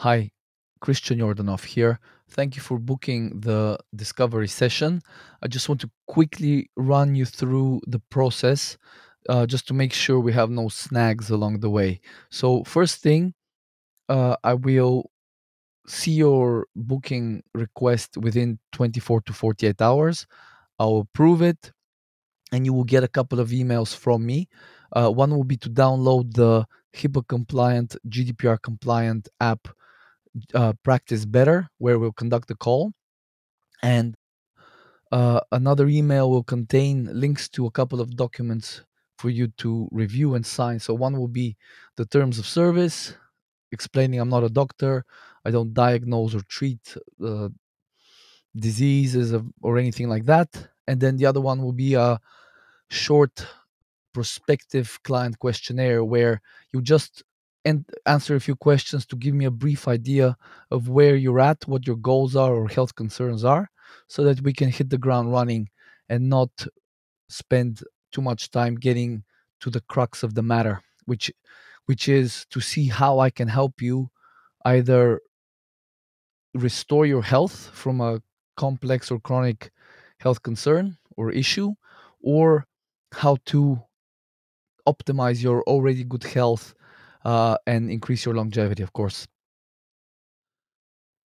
Hi, Christian Yordanov here. Thank you for booking the discovery session. I just want to quickly run you through the process uh, just to make sure we have no snags along the way. So, first thing, uh, I will see your booking request within 24 to 48 hours. I'll approve it, and you will get a couple of emails from me. Uh, one will be to download the HIPAA compliant, GDPR compliant app uh, practice better where we'll conduct a call. And uh, another email will contain links to a couple of documents for you to review and sign. So one will be the terms of service explaining i'm not a doctor i don't diagnose or treat uh, diseases or anything like that. And then the other one will be a short prospective client questionnaire where you just and answer a few questions to give me a brief idea of where you're at, what your goals are or health concerns are, so that we can hit the ground running and not spend too much time getting to the crux of the matter, which which is to see how I can help you either restore your health from a complex or chronic health concern or issue, or how to optimize your already good health uh, and increase your longevity, of course.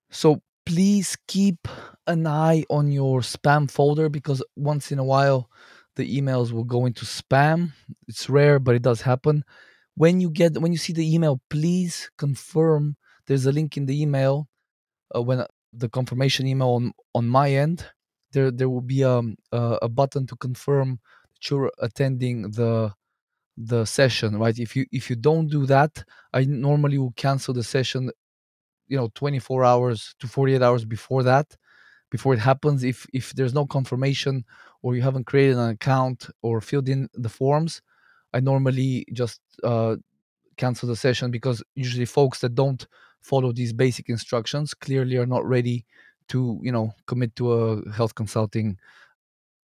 So please keep an eye on your spam folder because once in a while the emails will go into spam. It's rare, but it does happen. When you get when you see the email, please confirm. There's a link in the email uh, when the confirmation email on on my end. There there will be um, uh, a button to confirm that you're attending the the session right? If you if you don't do that i normally will cancel the session you know 24 hours to 48 hours before that before it happens. If if there's no confirmation or you haven't created an account or filled in the forms i normally just uh, cancel the session because usually folks that don't follow these basic instructions clearly are not ready to you know commit to a health consulting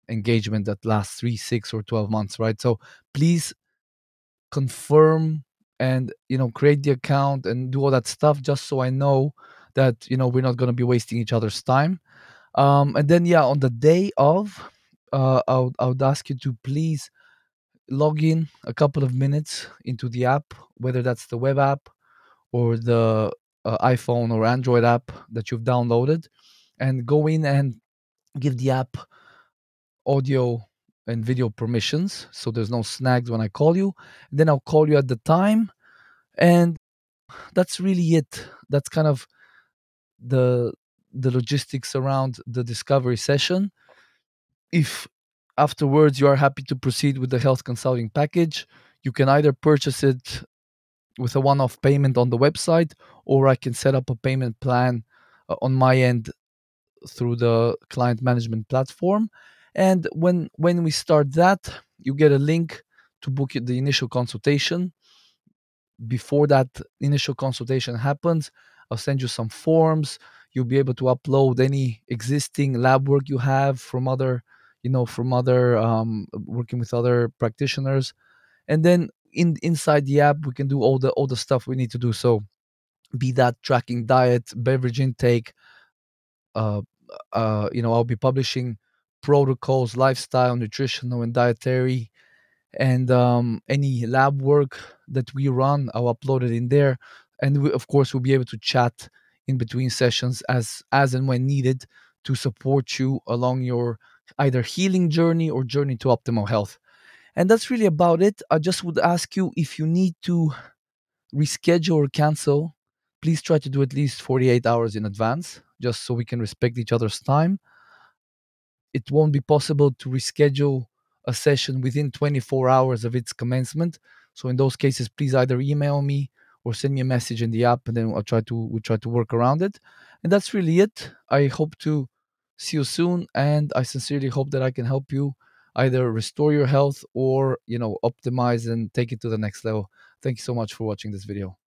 engagement that lasts three six or 12 months right? So please confirm and you know create the account and do all that stuff just so i know that you know we're not going to be wasting each other's time. Um and then yeah on the day of uh i would, ask you to please log in a couple of minutes into the app whether that's the web app or the uh, iphone or android app that you've downloaded and go in and give the app audio and video permissions so there's no snags when i call you. Then i'll call you at the time and that's really it. That's kind of the the logistics around the discovery session. If afterwards you are happy to proceed with the health consulting package you can either purchase it with a one-off payment on the website or i can set up a payment plan uh, on my end through the client management platform and when when we start that you get a link to book the initial consultation. Before that initial consultation happens i'll send you some forms. You'll be able to upload any existing lab work you have from other you know from other um, working with other practitioners. And then in inside the app we can do all the all the stuff we need to do. So be that tracking diet beverage intake uh, uh, you know i'll be publishing protocols, lifestyle, nutritional, and dietary, and um, any lab work that we run, I'll upload it in there. And we, of course, we'll be able to chat in between sessions as as and when needed to support you along your either healing journey or journey to optimal health. And that's really about it. I just would ask you if you need to reschedule or cancel, please try to do at least 48 hours in advance, just so we can respect each other's time it won't be possible to reschedule a session within 24 hours of its commencement. So in those cases, please either email me or send me a message in the app, and then I'll try to we try to work around it. And that's really it. I hope to see you soon, and I sincerely hope that I can help you either restore your health or you know optimize and take it to the next level. Thank you so much for watching this video.